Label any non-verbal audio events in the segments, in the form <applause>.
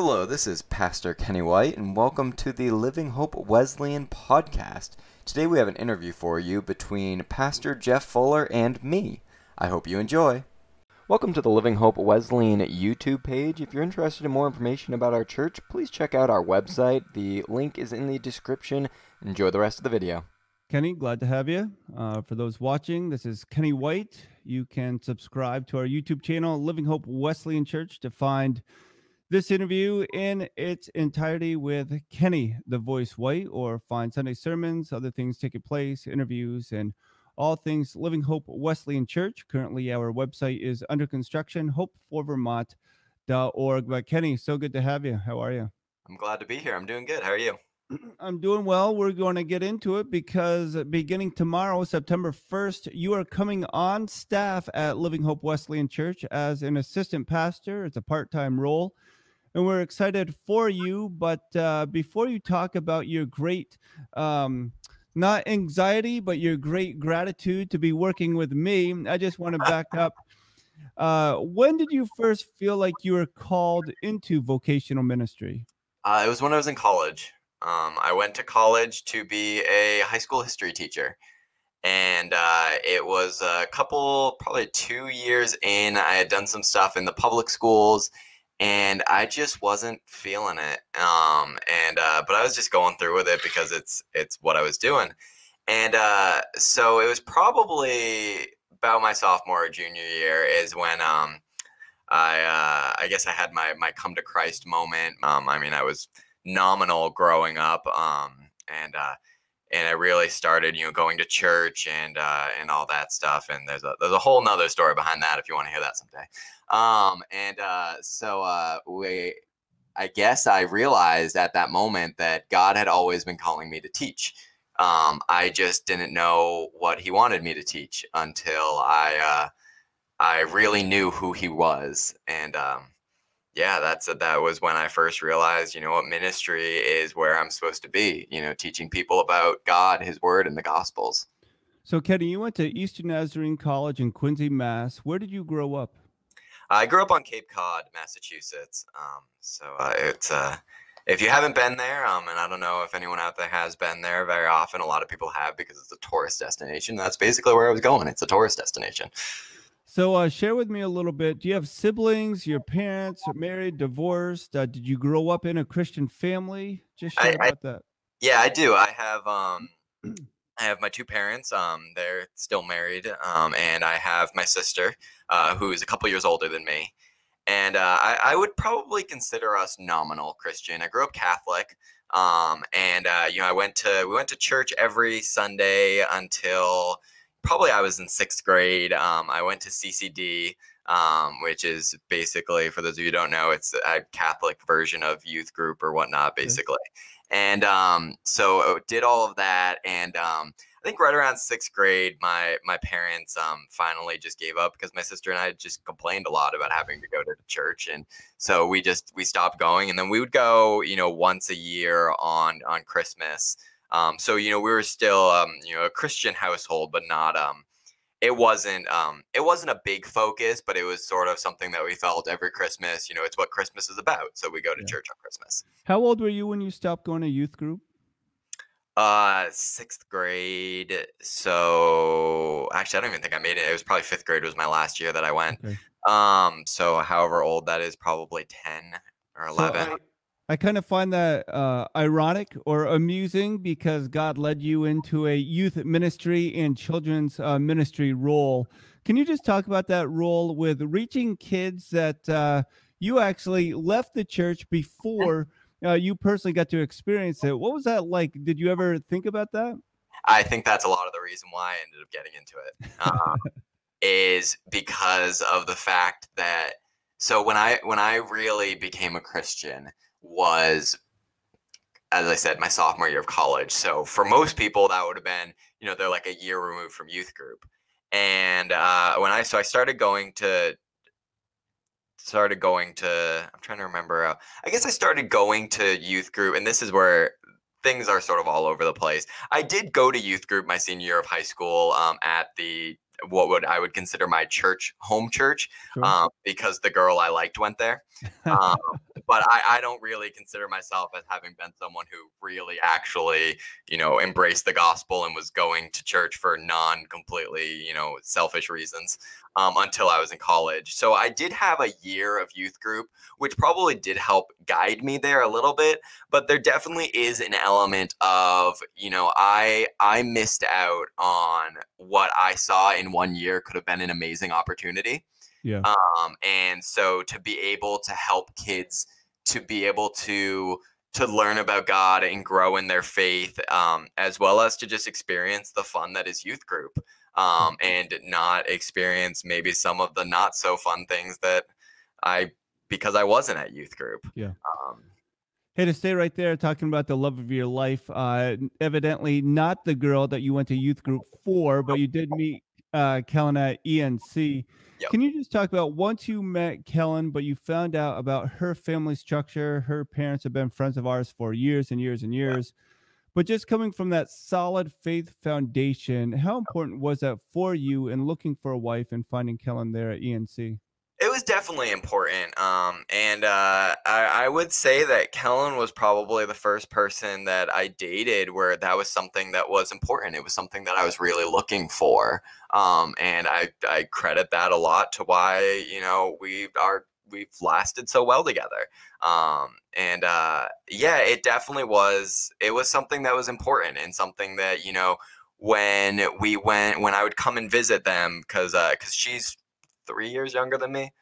Hello, this is Pastor Kenny White, and welcome to the Living Hope Wesleyan podcast. Today we have an interview for you between Pastor Jeff Fuller and me. I hope you enjoy. Welcome to the Living Hope Wesleyan YouTube page. If you're interested in more information about our church, please check out our website. The link is in the description. Enjoy the rest of the video. Kenny, glad to have you. Uh, for those watching, this is Kenny White. You can subscribe to our YouTube channel, Living Hope Wesleyan Church, to find this interview in its entirety with Kenny, the voice White, or find Sunday sermons, other things taking place, interviews, and all things Living Hope Wesleyan Church. Currently, our website is under construction, hopeforvermont.org. But Kenny, so good to have you. How are you? I'm glad to be here. I'm doing good. How are you? <clears throat> I'm doing well. We're going to get into it because beginning tomorrow, September 1st, you are coming on staff at Living Hope Wesleyan Church as an assistant pastor. It's a part time role. And we're excited for you. But uh, before you talk about your great um, not anxiety, but your great gratitude to be working with me. I just want to back up. Uh, when did you first feel like you were called into vocational ministry? Uh, it was when I was in college. Um, I went to college to be a high school history teacher. And uh, it was a couple, probably two years in. I had done some stuff in the public schools and I just wasn't feeling it. Um, and uh, but I was just going through with it because it's it's what I was doing, and uh, so it was probably about my sophomore or junior year is when um, I uh, I guess I had my my come to Christ moment. Um, I mean, I was nominal growing up, um, and uh, and I really started, you know, going to church and uh, and all that stuff. And there's a there's a whole nother story behind that if you want to hear that someday. Um, and uh, so uh, we, I guess I realized at that moment that God had always been calling me to teach. Um, I just didn't know what He wanted me to teach until I uh, I really knew who He was, and um, yeah, that's that was when I first realized, you know, what ministry is where I'm supposed to be, you know, teaching people about God, his word and the gospels. So Kenny, you went to Eastern Nazarene College in Quincy, Mass. Where did you grow up? I grew up on Cape Cod, Massachusetts. Um, so uh, it's uh, if you haven't been there, um, and I don't know if anyone out there has been there very often, a lot of people have because it's a tourist destination. That's basically where I was going. It's a tourist destination. So, uh, share with me a little bit. Do you have siblings? Your parents are married, divorced? Uh, did you grow up in a Christian family? Just share I, about I, that. Yeah, I do. I have um, <clears throat> I have my two parents. Um, they're still married. Um, and I have my sister, uh, who is a couple years older than me. And uh, I, I would probably consider us nominal Christian. I grew up Catholic. Um, and uh, you know, I went to we went to church every Sunday until probably I was in sixth grade. Um, I went to CCD, um, which is basically, for those of you who don't know, it's a Catholic version of youth group or whatnot, basically. And um, so I uh, did all of that, and um, I think right around sixth grade, my my parents um, finally just gave up because my sister and I just complained a lot about having to go to church, and so we just we stopped going, and then we would go, you know, once a year on on Christmas. Um, so you know, we were still um, you know a Christian household, but not um, it wasn't um, it wasn't a big focus, but it was sort of something that we felt every Christmas. You know, it's what Christmas is about, so we go to yeah. church on Christmas. How old were you when you stopped going to youth group? Uh, sixth grade. So actually, I don't even think I made it. It was probably fifth grade was my last year that I went. Okay. Um, so however old that is, probably ten or eleven. So I kind of find that uh, ironic or amusing because God led you into a youth ministry and children's uh, ministry role. Can you just talk about that role with reaching kids that uh, you actually left the church before uh, you personally got to experience it? What was that like? Did you ever think about that? I think that's a lot of the reason why I ended up getting into it. Um, is because of the fact that so when I when I really became a Christian was as I said, my sophomore year of college. So for most people, that would have been, you know, they're like a year removed from youth group. And uh, when I so I started going to started going to I'm trying to remember. Uh, I guess I started going to youth group, and this is where things are sort of all over the place. I did go to youth group my senior year of high school um, at the what would I would consider my church home church sure. um, because the girl I liked went there. <laughs> Um, but I, I don't really consider myself as having been someone who really actually, you know, embraced the gospel and was going to church for non completely, you know, selfish reasons um, until I was in college. So I did have a year of youth group, which probably did help guide me there a little bit. But there definitely is an element of, you know, I I missed out on what I saw in one year could have been an amazing opportunity. Yeah. Um, and so to be able to help kids to be able to to learn about God and grow in their faith, um, as well as to just experience the fun that is youth group, um, and not experience maybe some of the not so fun things that I because I wasn't at youth group. Yeah. Um, Hey, to stay right there, talking about the love of your life. Uh, evidently, not the girl that you went to youth group for, but you did meet uh, Kellen at ENC. Yep. Can you just talk about once you met Kellen, but you found out about her family structure? Her parents have been friends of ours for years and years and years. But just coming from that solid faith foundation, how important was that for you in looking for a wife and finding Kellen there at ENC? It was definitely important. Um, and uh, I, I would say that Kellen was probably the first person that I dated where that was something that was important. It was something that I was really looking for. Um, and I, I credit that a lot to why, you know, we are we've lasted so well together. Um, and uh, yeah, it definitely was. It was something that was important and something that you know when we went when I would come and visit them because because she's three years younger than me.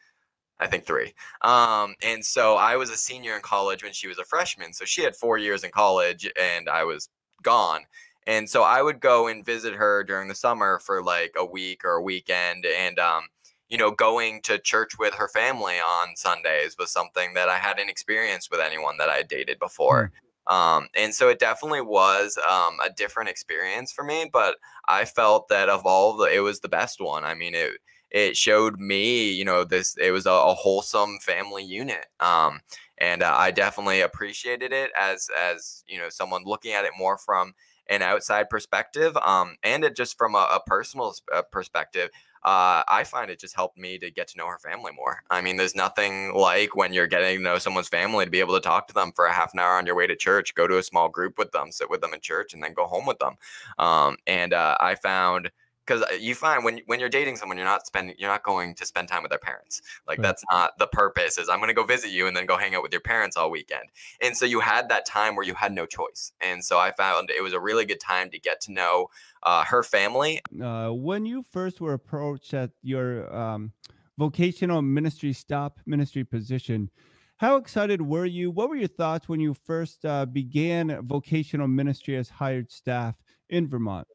I think three. Um, and so I was a senior in college when she was a freshman. So she had four years in college and I was gone. And so I would go and visit her during the summer for like a week or a weekend. And, um, you know, going to church with her family on Sundays was something that I hadn't experienced with anyone that I had dated before. Um, and so it definitely was um, a different experience for me, but I felt that of all the, it was the best one. I mean, it, it showed me, you know, this it was a, a wholesome family unit. Um, and uh, I definitely appreciated it as as you know someone looking at it more from an outside perspective, um, and it just from a, a personal uh, perspective. Uh, I find it just helped me to get to know her family more. I mean, there's nothing like when you're getting to know someone's family to be able to talk to them for a half an hour on your way to church, go to a small group with them, sit with them in church, and then go home with them. Um, and uh, I found because uh, you find when when you're dating someone, you're not spending, you're not going to spend time with their parents. Like right. that's not the purpose. Is I'm going to go visit you and then go hang out with your parents all weekend. And so you had that time where you had no choice. And so I found it was a really good time to get to know uh, her family. Uh, when you first were approached at your um, vocational ministry stop ministry position. How excited were you? What were your thoughts when you first uh, began vocational ministry as hired staff in Vermont?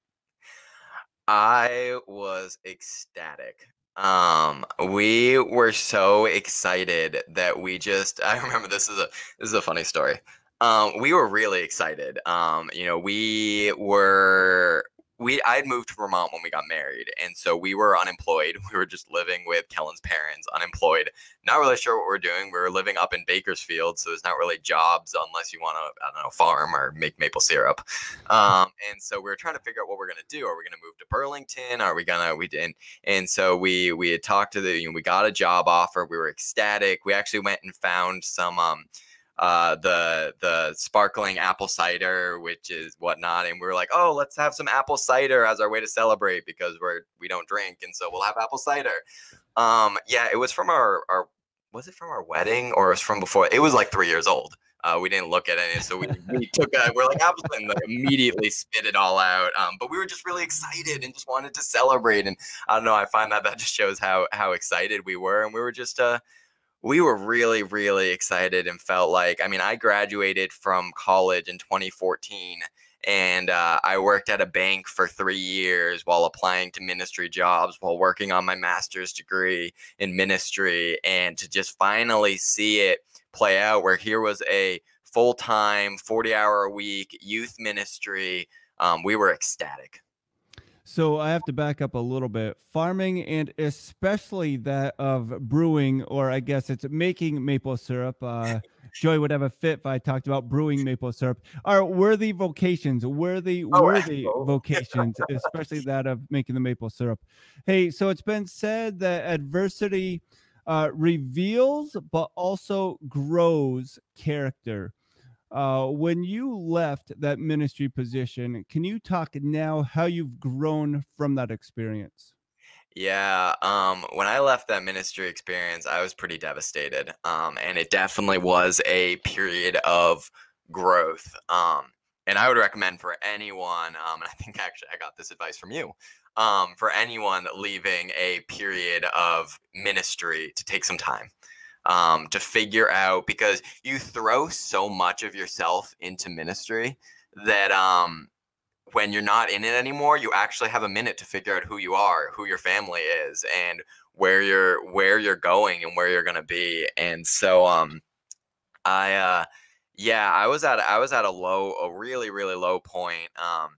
I was ecstatic. Um, we were so excited that we just <laughs> I remember this is a this is a funny story. Um, we were really excited. Um, you know, we were we I had moved to Vermont when we got married, and so we were unemployed. <laughs> We were just living with Kellen's parents, unemployed, not really sure what we're doing. We were living up in Bakersfield, so there's not really jobs unless you want to I don't know farm or make maple syrup. Um, and so we were trying to figure out what we're gonna do. Are we gonna move to Burlington? Are we gonna we didn't? And so we we had talked to the you know, we got a job offer. We were ecstatic. We actually went and found some um uh, the the sparkling apple cider, which is whatnot, and we were like, oh, let's have some apple cider as our way to celebrate because we're we don't drink, and so we'll have apple cider. Um, yeah, it was from our our was it from our wedding or it was from before? It was like three years old. Uh, we didn't look at any, so we, we took a, we're like apple and like immediately spit it all out. Um, but we were just really excited and just wanted to celebrate. And I don't know, I find that that just shows how how excited we were, and we were just uh we were really, really excited and felt like, I mean, I graduated from college in 2014 and uh, I worked at a bank for three years while applying to ministry jobs, while working on my master's degree in ministry. And to just finally see it play out, where here was a full time, 40 hour a week youth ministry, um, we were ecstatic. So I have to back up a little bit. Farming and especially that of brewing, or I guess it's making maple syrup. Uh, Joy would have a fit if I talked about brewing maple syrup. Are worthy vocations, worthy, oh, worthy vocations, especially <laughs> that of making the maple syrup. Hey, so it's been said that adversity uh, reveals but also grows character. Uh, when you left that ministry position, can you talk now how you've grown from that experience? Yeah, um, when I left that ministry experience, I was pretty devastated. Um, and it definitely was a period of growth. Um, and I would recommend for anyone, um, and I think actually I got this advice from you, um, for anyone leaving a period of ministry to take some time um, to figure out because you throw so much of yourself into ministry that um, when you're not in it anymore, you actually have a minute to figure out who you are, who your family is, and where you're where you're going and where you're gonna be. And so um I uh yeah, I was at I was at a low, a really, really low point. Um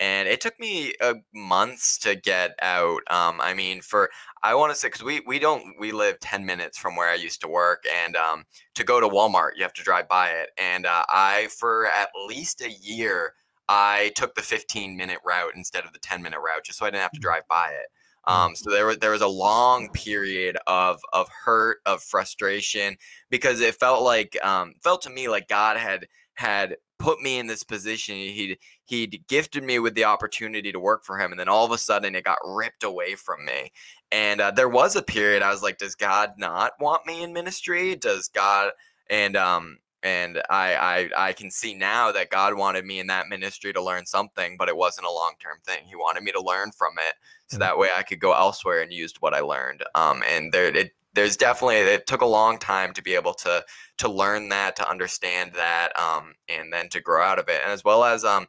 and it took me uh, months to get out. Um, I mean, for I want to say because we we don't we live ten minutes from where I used to work, and um, to go to Walmart you have to drive by it. And uh, I for at least a year I took the 15 minute route instead of the 10 minute route just so I didn't have to mm. drive by it. Mm. Um, so there was there was a long period of of hurt, of frustration, because it felt like um, felt to me like God had had put me in this position. He'd he'd gifted me with the opportunity to work for him, and then all of a sudden it got ripped away from me. And uh, there was a period I was like, does God not want me in ministry? Does God and um and I, I I can see now that God wanted me in that ministry to learn something, but it wasn't a long term thing. He wanted me to learn from it, so that way I could go elsewhere and use what I learned. Um, and there it there's definitely it took a long time to be able to to learn that, to understand that, um, and then to grow out of it, and as well as um.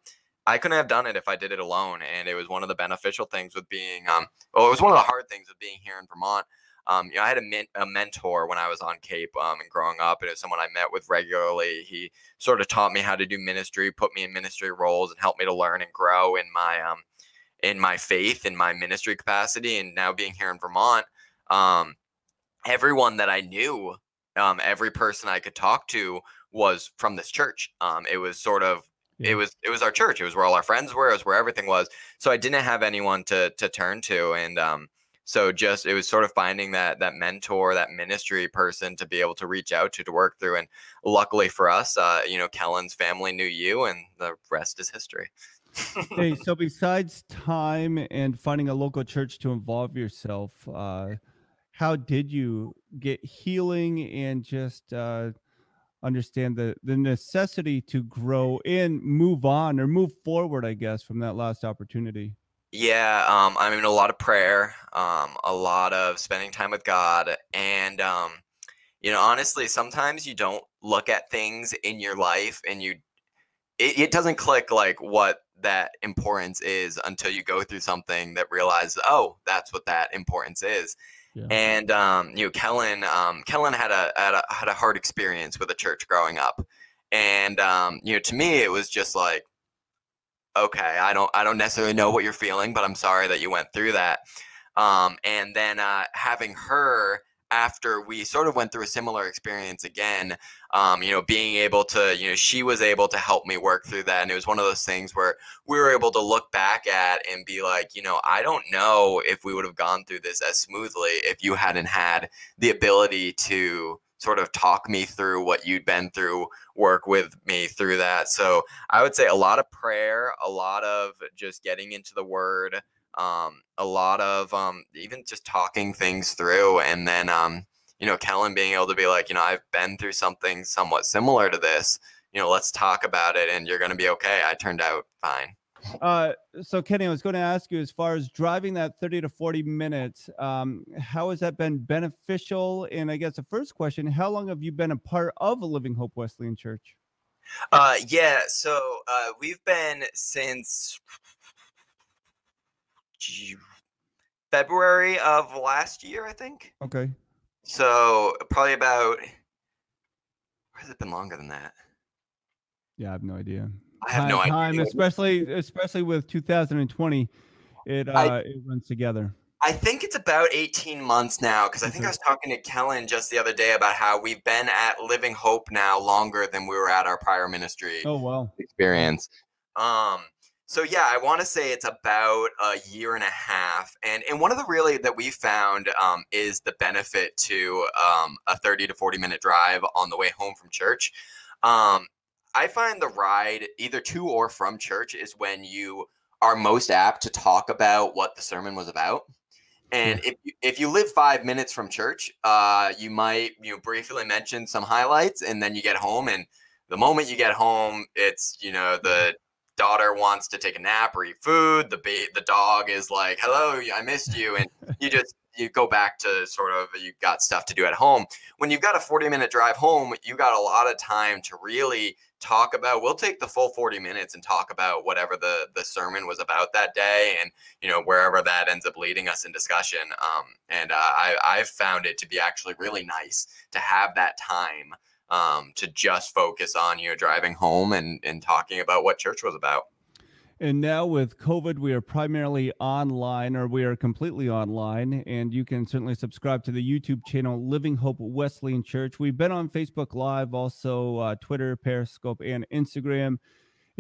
I couldn't have done it if I did it alone, and it was one of the beneficial things with being um. Well, it was one of the hard things with being here in Vermont um, you know, I had a, a mentor when I was on Cape um, and growing up, and it was someone I met with regularly. He sort of taught me how to do ministry, put me in ministry roles, and helped me to learn and grow in my um, in my faith, in my ministry capacity. And now being here in Vermont, um, everyone that I knew, um, every person I could talk to was from this church. Um, it was sort of it was it was our church. It was where all our friends were. It was where everything was. So I didn't have anyone to to turn to, and um, so just it was sort of finding that that mentor that ministry person to be able to reach out to to work through and luckily for us uh, you know kellen's family knew you and the rest is history hey <laughs> so besides time and finding a local church to involve yourself uh, how did you get healing and just uh, understand the the necessity to grow and move on or move forward i guess from that last opportunity yeah, um, I mean, a lot of prayer, um, a lot of spending time with God, and um, you know, honestly, sometimes you don't look at things in your life, and you it, it doesn't click like what that importance is until you go through something that realizes, oh, that's what that importance is. Yeah. And um, you know, Kellen, um, Kellen had a, had a had a hard experience with a church growing up, and um, you know, to me, it was just like okay, I don't I don't necessarily know what you're feeling, but I'm sorry that you went through that. Um, and then uh, having her after we sort of went through a similar experience again, um, you know, being able to, you know, she was able to help me work through that. And it was one of those things where we were able to look back at and be like, you know, I don't know if we would have gone through this as smoothly if you hadn't had the ability to sort of talk me through what you'd been through, work with me through that. So I would say a lot of prayer, a lot of just getting into the word, um, a lot of um, even just talking things through. And then, um, you know, Kellen being able to be like, you know, I've been through something somewhat similar to this. You know, let's talk about it and you're going to be okay. I turned out fine. Uh, so Kenny, I was going to ask you as far as driving that 30 to 40 minutes, um, how has that been beneficial? And I guess the first question, how long have you been a part of a Living Hope Wesleyan Church? Uh, yeah, so uh, we've been since February of last year, I think. Okay. So probably about, has it been longer than that? Yeah, I have no idea. I have no idea. Time, especially especially with 2020, it uh, I, it runs together. I think it's about 18 months now because I think I was talking to Kellen just the other day about how we've been at Living Hope now longer than we were at our prior ministry. Oh wow, experience. Um, So yeah, I want to say it's about a year and a half, and and one of the really that we found um, is the benefit to um, a thirty to forty minute drive on the way home from church. Um, I find the ride either to or from church is when you are most apt to talk about what the sermon was about. And if you, if you live five minutes from church, uh, you might you know, briefly mention some highlights, and then you get home, and the moment you get home, it's you know the daughter wants to take a nap or eat food. The ba- the dog is like, "Hello, I missed you," and you <laughs> just you go back to sort of you got stuff to do at home. When you've got a 40 minute drive home, you got a lot of time to really talk about we'll take the full 40 minutes and talk about whatever the the sermon was about that day and you know wherever that ends up leading us in discussion um, and uh, I, i've found it to be actually really nice to have that time um, to just focus on you know driving home and and talking about what church was about. And now with COVID, we are primarily online or we are completely online. And you can certainly subscribe to the YouTube channel Living Hope Wesleyan Church. We've been on Facebook Live, also uh, Twitter, Periscope, and Instagram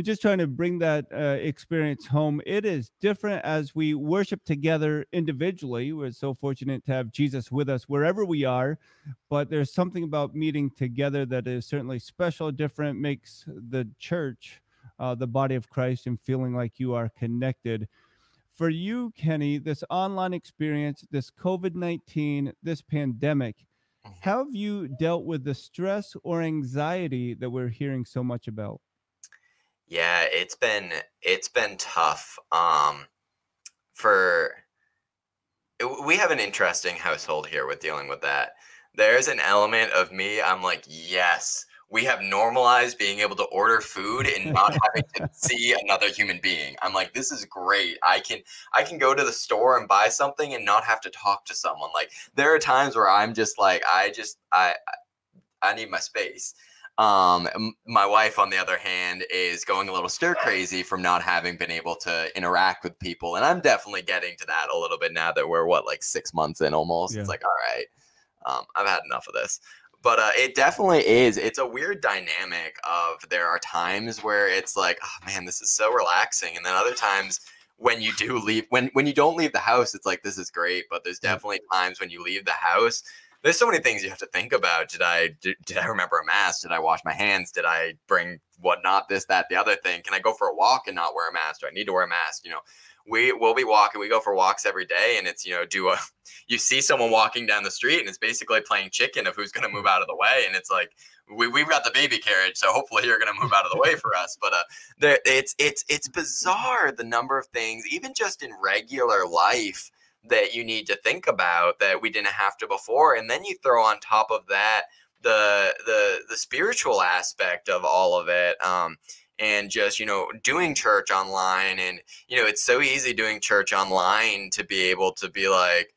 and just trying to bring that uh, experience home. It is different as we worship together individually. We're so fortunate to have Jesus with us wherever we are, but there's something about meeting together that is certainly special, different, makes the church, uh, the body of Christ, and feeling like you are connected. For you, Kenny, this online experience, this COVID 19, this pandemic, mm-hmm. how have you dealt with the stress or anxiety that we're hearing so much about? Yeah, it's been it's been tough. Um, for we have an interesting household here with dealing with that. There's an element of me. I'm like, yes, we have normalized being able to order food and not <laughs> having to see another human being. I'm like, this is great. I can I can go to the store and buy something and not have to talk to someone. Like there are times where I'm just like, I just I I need my space. Um, my wife, on the other hand, is going a little stir crazy from not having been able to interact with people, and I'm definitely getting to that a little bit now that we're what like six months in almost. Yeah. It's like, all right, um, I've had enough of this. But uh, it definitely is. It's a weird dynamic of there are times where it's like, oh man, this is so relaxing, and then other times when you do leave when when you don't leave the house it's like this is great but there's definitely times when you leave the house there's so many things you have to think about. Did I did, did I remember a mask? Did I wash my hands? Did I bring whatnot? This, that, the other thing. Can I go for a walk and not wear a mask? Do I need to wear a mask? You know, we will be walking. We go for walks every day, and it's you know, do a <laughs> you see someone walking down the street, and it's basically playing chicken of who's going to move out of the way, and it's like we we've got the baby carriage, so hopefully you're going to move out of the way for us. But uh, there, it's it's it's bizarre the number of things, even just in regular life that you need to think about that we didn't have to before and then you throw on top of that the the the spiritual aspect of all of it um and just you know doing church online and you know it's so easy doing church online to be able to be like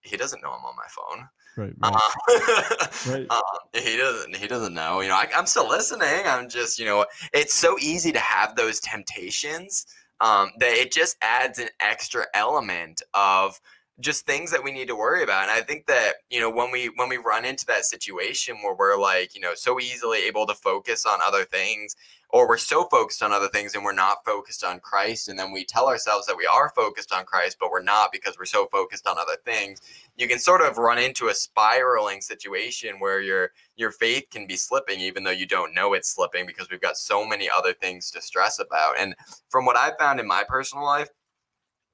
he doesn't know i'm on my phone right, right. Uh, right. <laughs> Um, he doesn't he doesn't know you know I, i'm still listening i'm just you know it's so easy to have those temptations um, that it just adds an extra element of just things that we need to worry about and i think that you know when we when we run into that situation where we're like you know so easily able to focus on other things or we're so focused on other things and we're not focused on Christ. And then we tell ourselves that we are focused on Christ, but we're not because we're so focused on other things. You can sort of run into a spiraling situation where your your faith can be slipping, even though you don't know it's slipping, because we've got so many other things to stress about. And from what I've found in my personal life,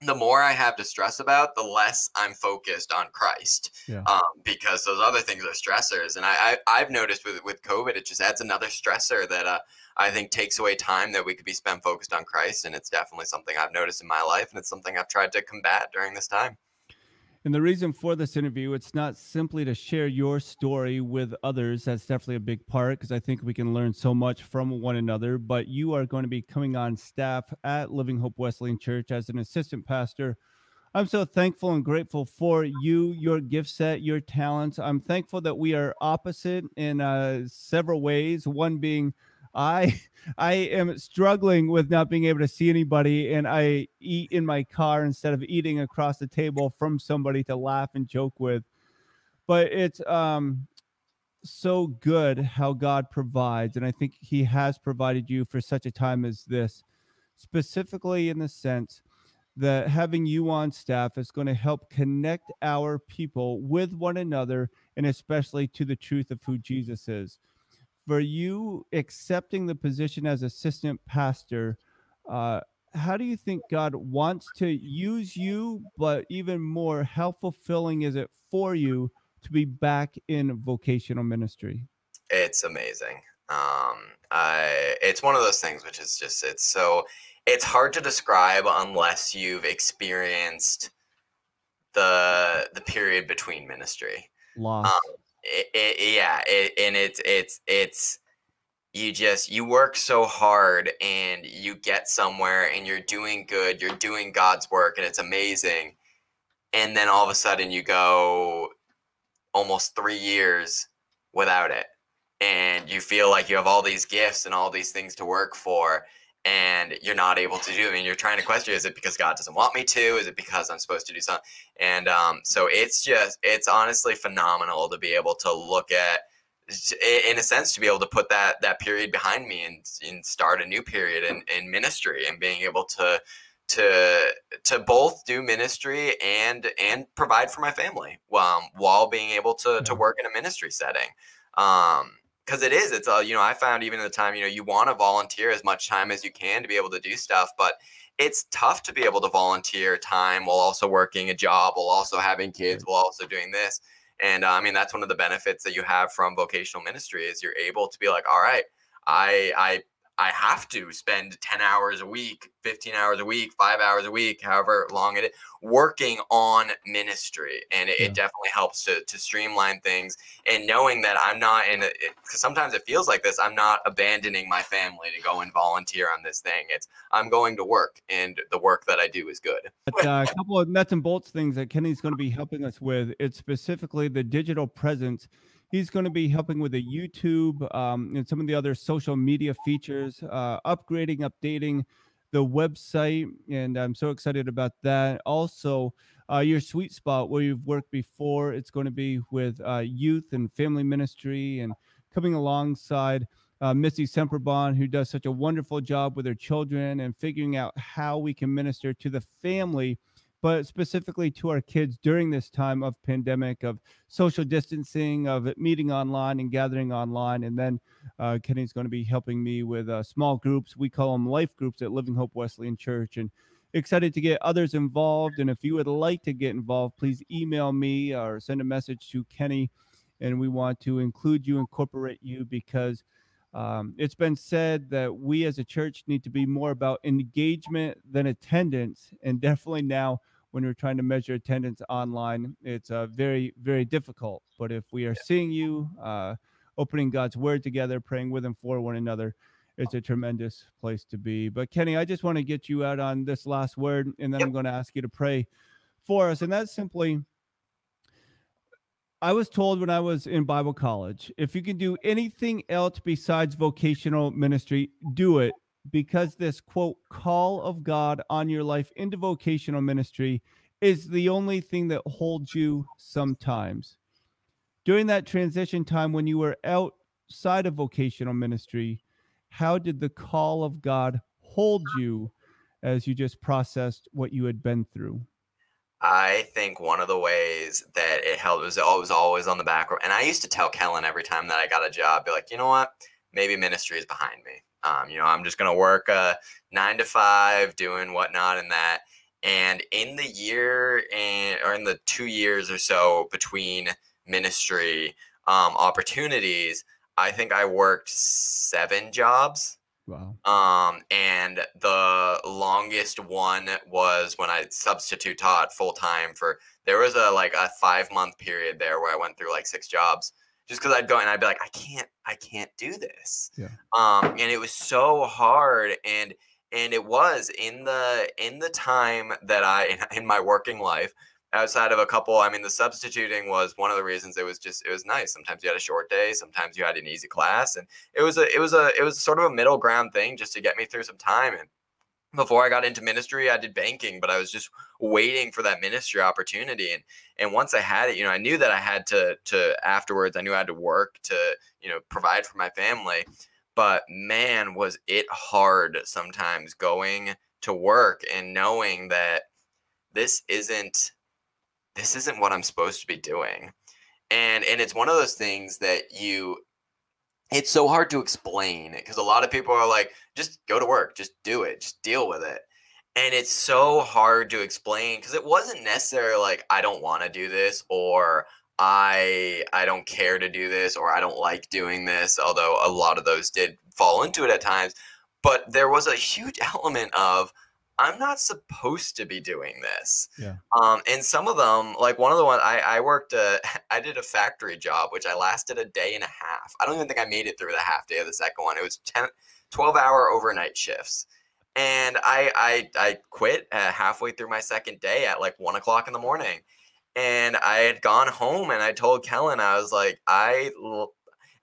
the more I have to stress about, the less I'm focused on Christ, yeah. um, because those other things are stressors. And I, I have noticed with with COVID, it just adds another stressor that uh, I think takes away time that we could be spent focused on Christ. And it's definitely something I've noticed in my life, and it's something I've tried to combat during this time. And the reason for this interview, it's not simply to share your story with others. That's definitely a big part because I think we can learn so much from one another. But you are going to be coming on staff at Living Hope Wesleyan Church as an assistant pastor. I'm so thankful and grateful for you, your gift set, your talents. I'm thankful that we are opposite in uh, several ways. One being I <laughs> I am struggling with not being able to see anybody, and I eat in my car instead of eating across the table from somebody to laugh and joke with. But it's um so good how God provides, and I think He has provided you for such a time as this. specifically in the sense that having you on staff is going to help connect our people with one another and especially to the truth of who Jesus is. For you accepting the position as assistant pastor, uh, how do you think God wants to use you, but even more, how fulfilling is it for you to be back in vocational ministry? It's amazing. Um, I, it's one of those things which is just, it's so, it's hard to describe unless you've experienced the the period between ministry. Loss. Um, it, it, yeah, it, and it's it's it's you just you work so hard and you get somewhere and you're doing good, you're doing God's work and it's amazing. And then all of a sudden you go almost 3 years without it. And you feel like you have all these gifts and all these things to work for and you're not able to do it and you're trying to question is it because god doesn't want me to? Is it because i'm supposed to do something and um, so it's just it's honestly phenomenal to be able to look at in a sense to be able to put that that period behind me and, and start a new period in, in ministry and being able to to to both do ministry and and provide for my family um, while being able to to work in a ministry setting. Um, because it is it's a you know i found even in the time you know you want to volunteer as much time as you can to be able to do stuff but it's tough to be able to volunteer time while also working a job while also having kids while also doing this and uh, i mean that's one of the benefits that you have from vocational ministry is you're able to be like all right i i I have to spend 10 hours a week, 15 hours a week, five hours a week, however long it is, working on ministry. And it, yeah. it definitely helps to, to streamline things and knowing that I'm not in it, because sometimes it feels like this, I'm not abandoning my family to go and volunteer on this thing. It's I'm going to work and the work that I do is good. But, uh, a couple of nuts and bolts things that Kenny's going to be helping us with. It's specifically the digital presence He's going to be helping with the YouTube um, and some of the other social media features, uh, upgrading, updating the website, and I'm so excited about that. Also, uh, your sweet spot where you've worked before, it's going to be with uh, youth and family ministry and coming alongside uh, Missy Semperbon, who does such a wonderful job with her children and figuring out how we can minister to the family but specifically to our kids during this time of pandemic, of social distancing, of meeting online and gathering online. And then uh, Kenny's going to be helping me with uh, small groups. We call them life groups at Living Hope Wesleyan Church. And excited to get others involved. And if you would like to get involved, please email me or send a message to Kenny. And we want to include you, incorporate you, because um, it's been said that we as a church need to be more about engagement than attendance. And definitely now, when we're trying to measure attendance online. It's uh, very, very difficult. But if we are seeing you, uh, opening God's word together, praying with and for one another, it's a tremendous place to be. But Kenny, I just want to get you out on this last word, and then. I'm going to ask you to pray for us. And that's simply I was told when I was in Bible college if you can do anything else besides vocational ministry, do it because this quote call of God on your life into vocational ministry is the only thing that holds you sometimes. During that transition time when you were outside of vocational ministry, how did the call of God hold you as you just processed what you had been through? I think one of the ways that it helped was always always on the back. And I used to tell Kellen every time that I got a job, be like, you know what? Maybe ministry is behind me. Um, you know, I'm just going to work a nine to five, doing whatnot and that. And in the year and or in the two years or so between ministry um, opportunities, I think I worked seven jobs. Wow. Um, and the longest one was when I substitute taught full time for. There was a like a five month period there where I went through like six jobs just because I'd go and I'd be like, I can't, I can't do this. Yeah. Um, and it was so hard, and and it was in the in the time that I in, in my working life, outside of a couple, I mean, the substituting was one of the reasons it was just it was nice. Sometimes you had a short day, sometimes you had an easy class, and it was a it was a it was sort of a middle ground thing just to get me through some time and before I got into ministry, I did banking, but I was just waiting for that ministry opportunity. And and once I had it, you know, I knew that I had to to afterwards, I knew I had to work to, you know, provide for my family. but man, was it hard sometimes going to work and knowing that this isn't this isn't what I'm supposed to be doing. And and it's one of those things that you it's so hard to explain because a lot of people are like just go to work, just do it, just deal with it. And it's so hard to explain because it wasn't necessarily like I don't want to do this or I I don't care to do this or I don't like doing this, although a lot of those did fall into it at times. But there was a huge <laughs> element of I'm not supposed to be doing this. Yeah. Um, and some of them, like one of the ones I, I worked, a, <laughs> I did a factory job, which I lasted a day and a half. I don't even think I made it through the half day of the second one. It was 10, 12 hour overnight shifts. And I, I, I quit uh, halfway through my second day at like one o'clock in the morning. And I had gone home and I told Kellen, I was like, I,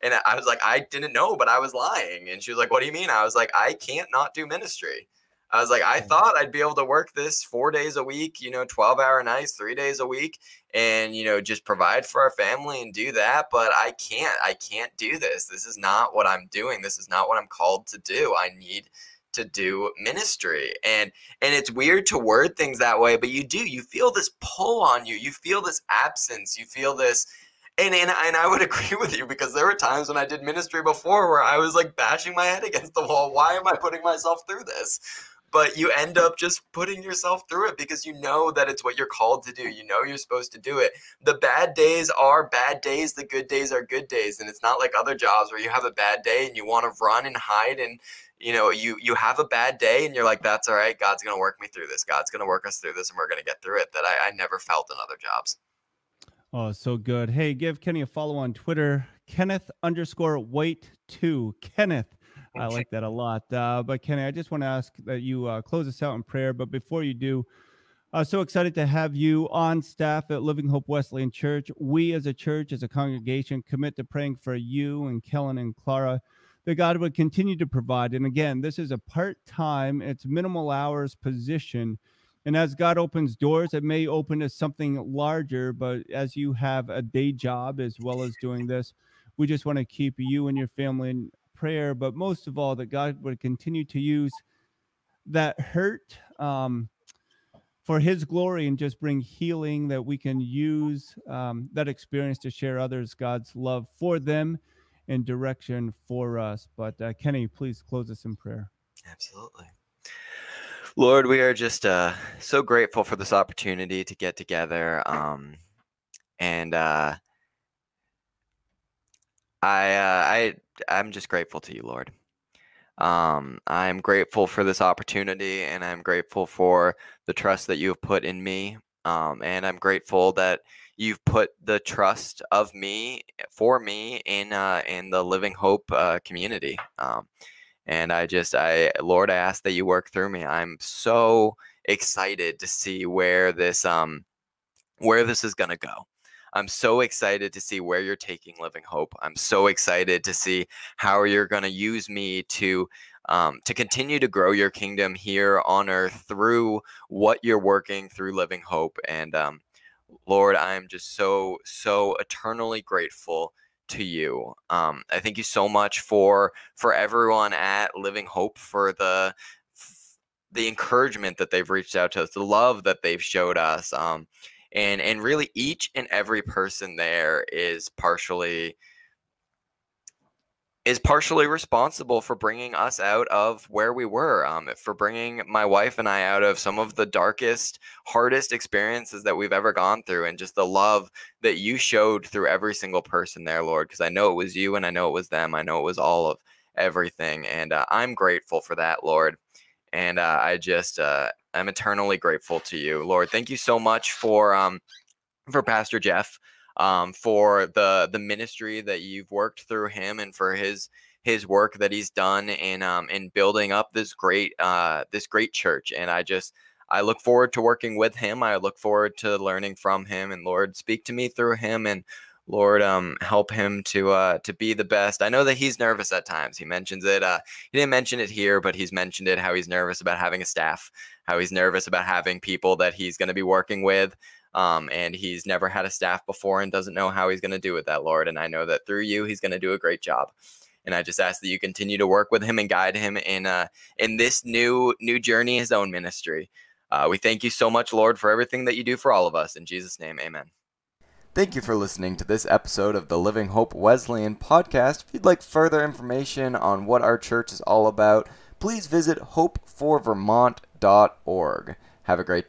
and I was like, I didn't know, but I was lying. And she was like, what do you mean? I was like, I can't not do ministry. I was like, I thought I'd be able to work this four days a week, you know, 12 hour nights, three days a week, and, you know, just provide for our family and do that. But I can't, I can't do this. This is not what I'm doing. This is not what I'm called to do. I need to do ministry and and it's weird to word things that way but you do you feel this pull on you you feel this absence you feel this and, and and I would <laughs> agree with you because there were times when I did ministry before where I was like bashing my head against the wall. Why am I putting myself through this? But you end up just putting yourself through it because you know that it's what you're called to do. You know you're supposed to do it. The bad days are bad days, the good days are good days. And it's not like other jobs where you have a bad day and you want to run and hide and you know, you you have a bad day and you're like, that's all right, God's gonna work me through this. God's gonna work us through this and we're gonna get through it. That I, I never felt in other jobs. Oh, so good. Hey, give Kenny a follow on Twitter, Kenneth underscore wait two. Kenneth I like that a lot. Uh, but Kenny, I just want to ask that you uh, close us out in prayer. But before you do, uh, so excited to have you on staff at Living Hope Wesleyan Church. We as a church, as a congregation, commit to praying for you and Kellen and Clara that God would continue to provide. And again, this is a part time, it's minimal hours position. And as God opens doors, it may open to something larger. But as you have a day job as well as doing this, we just want to keep you and your family prayer, but most of all, that God would continue to use that hurt um, for His glory and just bring healing that we can use um, that experience to share others God's love for them and direction for us. But uh, Kenny, please close us in prayer. Absolutely. Lord, we are just uh, so grateful for this opportunity to get together. Um, and uh, I, uh, I I'm just grateful to you, Lord. Um, I'm grateful for this opportunity, and I'm grateful for the trust that you have put in me. Um, and I'm grateful that you've put the trust of me for me in uh, in the Living Hope uh, community. Um, and I just, I Lord, I ask that you work through me. I'm so excited to see where this um where this is gonna go. I'm so excited to see where you're taking Living Hope. I'm so excited to see how you're going to use me to um, to continue to grow your kingdom here on earth through what you're working through Living Hope. And um, Lord, I'm just so so eternally grateful to you. Um, I thank you so much for for everyone at Living Hope for the the encouragement that they've reached out to us, the love that they've showed us. Um, and and really each and every person there is partially is partially responsible for bringing us out of where we were um, for bringing my wife and i out of some of the darkest hardest experiences that we've ever gone through and just the love that you showed through every single person there lord because i know it was you and i know it was them. I know it was all of everything and uh, i'm grateful for that lord. And uh, I just uh, I'm eternally grateful to you, Lord. Thank you so much for um, for Pastor Jeff, um, for the the ministry that you've worked through him, and for his his work that he's done in um, in building up this great uh, this great church. And I just I look forward to working with him. I look forward to learning from him. And Lord, speak to me through him and Lord, um, help him to uh, to be the best. I know that he's nervous at times. He mentions it. Uh, he didn't mention it here, but he's mentioned it. How he's nervous about having a staff. How he's nervous about having people that he's going to be working with. Um, and he's never had a staff before and doesn't know how he's going to do with that, Lord. And I know that through you, he's going to do a great job. And I just ask that you continue to work with him and guide him in uh, in this new new journey, his own ministry. Uh, we thank you so much, Lord, for everything that you do for all of us. In Jesus' name, amen. Thank you for listening to this episode of the Living Hope Wesleyan podcast. If you'd like further information on what our church is all about, please visit hopeforvermont.org. Have a great day.